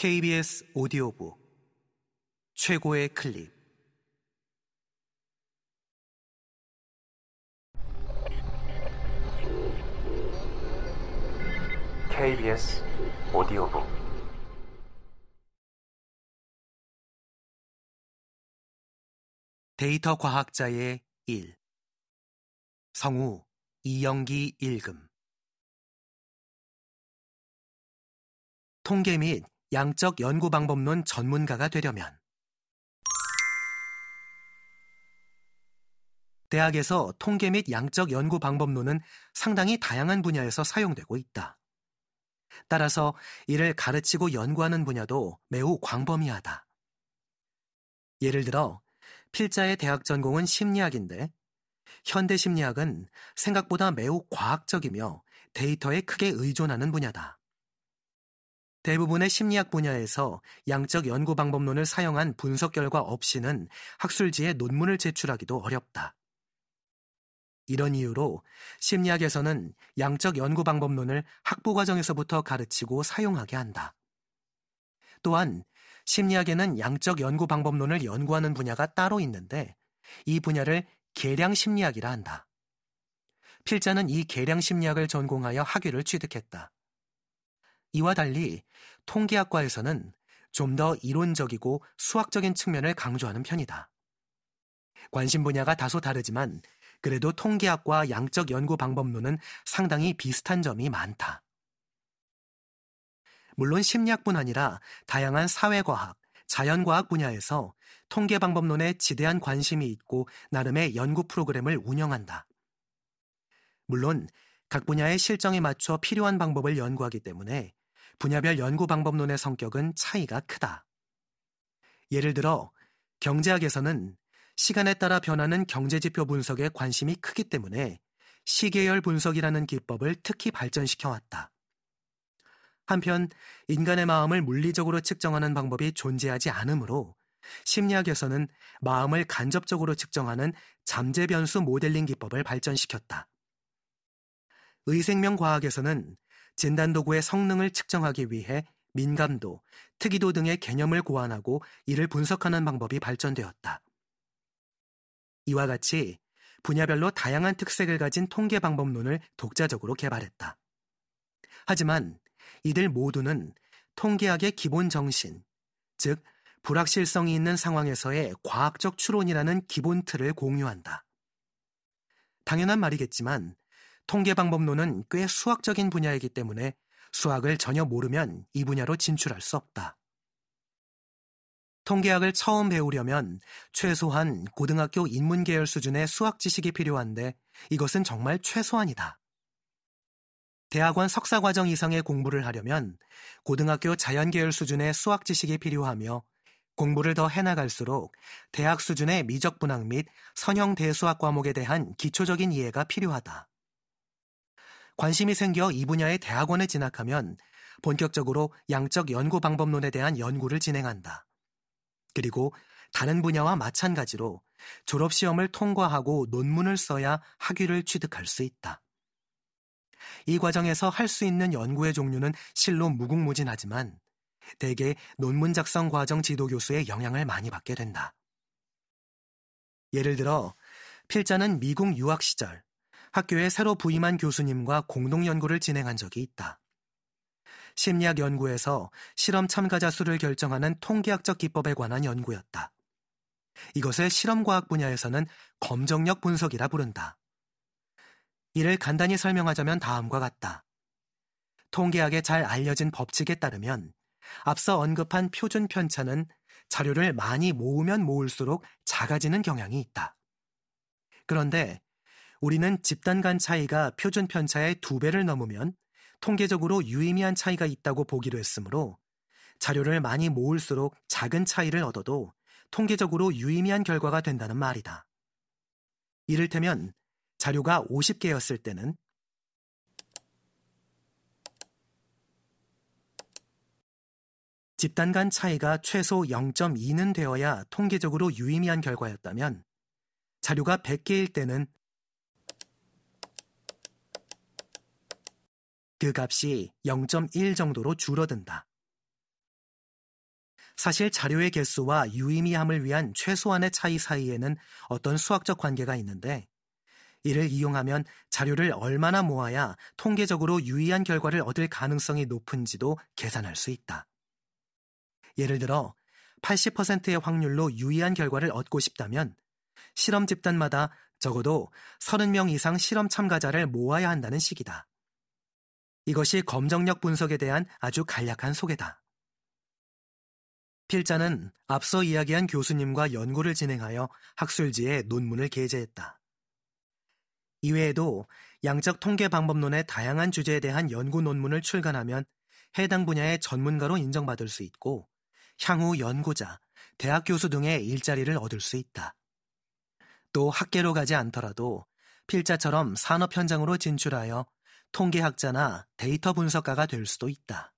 KBS 오디오북 최고의 클립. KBS 오디오북. 데이터 과학자의 일. 성우 이영기 일금 통계 및 양적 연구 방법론 전문가가 되려면 대학에서 통계 및 양적 연구 방법론은 상당히 다양한 분야에서 사용되고 있다. 따라서 이를 가르치고 연구하는 분야도 매우 광범위하다. 예를 들어 필자의 대학 전공은 심리학인데 현대 심리학은 생각보다 매우 과학적이며 데이터에 크게 의존하는 분야다. 대부분의 심리학 분야에서 양적 연구 방법론을 사용한 분석 결과 없이는 학술지에 논문을 제출하기도 어렵다. 이런 이유로 심리학에서는 양적 연구 방법론을 학부 과정에서부터 가르치고 사용하게 한다. 또한 심리학에는 양적 연구 방법론을 연구하는 분야가 따로 있는데 이 분야를 계량 심리학이라 한다. 필자는 이 계량 심리학을 전공하여 학위를 취득했다. 이와 달리 통계학과에서는 좀 더 이론적이고 수학적인 측면을 강조하는 편이다. 관심 분야가 다소 다르지만 그래도 통계학과 양적 연구 방법론은 상당히 비슷한 점이 많다. 물론 심리학뿐 아니라 다양한 사회과학, 자연과학 분야에서 통계 방법론에 지대한 관심이 있고 나름의 연구 프로그램을 운영한다. 물론 각 분야의 실정에 맞춰 필요한 방법을 연구하기 때문에 분야별 연구 방법론의 성격은 차이가 크다. 예를 들어 경제학에서는 시간에 따라 변하는 경제지표 분석에 관심이 크기 때문에 시계열 분석이라는 기법을 특히 발전시켜 왔다. 한편 인간의 마음을 물리적으로 측정하는 방법이 존재하지 않으므로 심리학에서는 마음을 간접적으로 측정하는 잠재 변수 모델링 기법을 발전시켰다. 의생명 과학에서는 진단 도구의 성능을 측정하기 위해 민감도, 특이도 등의 개념을 고안하고 이를 분석하는 방법이 발전되었다. 이와 같이 분야별로 다양한 특색을 가진 통계 방법론을 독자적으로 개발했다. 하지만 이들 모두는 통계학의 기본 정신, 즉 불확실성이 있는 상황에서의 과학적 추론이라는 기본 틀을 공유한다. 당연한 말이겠지만 통계 방법론은 꽤 수학적인 분야이기 때문에 수학을 전혀 모르면 이 분야로 진출할 수 없다. 통계학을 처음 배우려면 최소한 고등학교 인문계열 수준의 수학 지식이 필요한데 이것은 정말 최소한이다. 대학원 석사과정 이상의 공부를 하려면 고등학교 자연계열 수준의 수학 지식이 필요하며 공부를 더 해나갈수록 대학 수준의 미적분학 및 선형 대수학 과목에 대한 기초적인 이해가 필요하다. 관심이 생겨 이 분야의 대학원에 진학하면 본격적으로 양적 연구 방법론에 대한 연구를 진행한다. 그리고 다른 분야와 마찬가지로 졸업시험을 통과하고 논문을 써야 학위를 취득할 수 있다. 이 과정에서 할 수 있는 연구의 종류는 실로 무궁무진하지만 대개 논문 작성 과정 지도 교수의 영향을 많이 받게 된다. 예를 들어 필자는 미국 유학 시절 학교에 새로 부임한 교수님과 공동 연구를 진행한 적이 있다. 심리학 연구에서 실험 참가자 수를 결정하는 통계학적 기법에 관한 연구였다. 이것을 실험과학 분야에서는 검정력 분석이라 부른다. 이를 간단히 설명하자면 다음과 같다. 통계학에 잘 알려진 법칙에 따르면 앞서 언급한 표준 편차는 자료를 많이 모으면 모을수록 작아지는 경향이 있다. 그런데 우리는 집단 간 차이가 표준 편차의 두 배를 넘으면 통계적으로 유의미한 차이가 있다고 보기로 했으므로 자료를 많이 모을수록 작은 차이를 얻어도 통계적으로 유의미한 결과가 된다는 말이다. 이를테면 자료가 50개였을 때는 집단 간 차이가 최소 0.2는 되어야 통계적으로 유의미한 결과였다면 자료가 100개일 때는 그 값이 0.1 정도로 줄어든다. 사실 자료의 개수와 유의미함을 위한 최소한의 차이 사이에는 어떤 수학적 관계가 있는데 이를 이용하면 자료를 얼마나 모아야 통계적으로 유의한 결과를 얻을 가능성이 높은지도 계산할 수 있다. 예를 들어 80%의 확률로 유의한 결과를 얻고 싶다면 실험 집단마다 적어도 30명 이상 실험 참가자를 모아야 한다는 식이다. 이것이 검정력 분석에 대한 아주 간략한 소개다. 필자는 앞서 이야기한 교수님과 연구를 진행하여 학술지에 논문을 게재했다. 이외에도 양적 통계 방법론의 다양한 주제에 대한 연구 논문을 출간하면 해당 분야의 전문가로 인정받을 수 있고 향후 연구자, 대학 교수 등의 일자리를 얻을 수 있다. 또 학계로 가지 않더라도 필자처럼 산업 현장으로 진출하여 통계학자나 데이터 분석가가 될 수도 있다.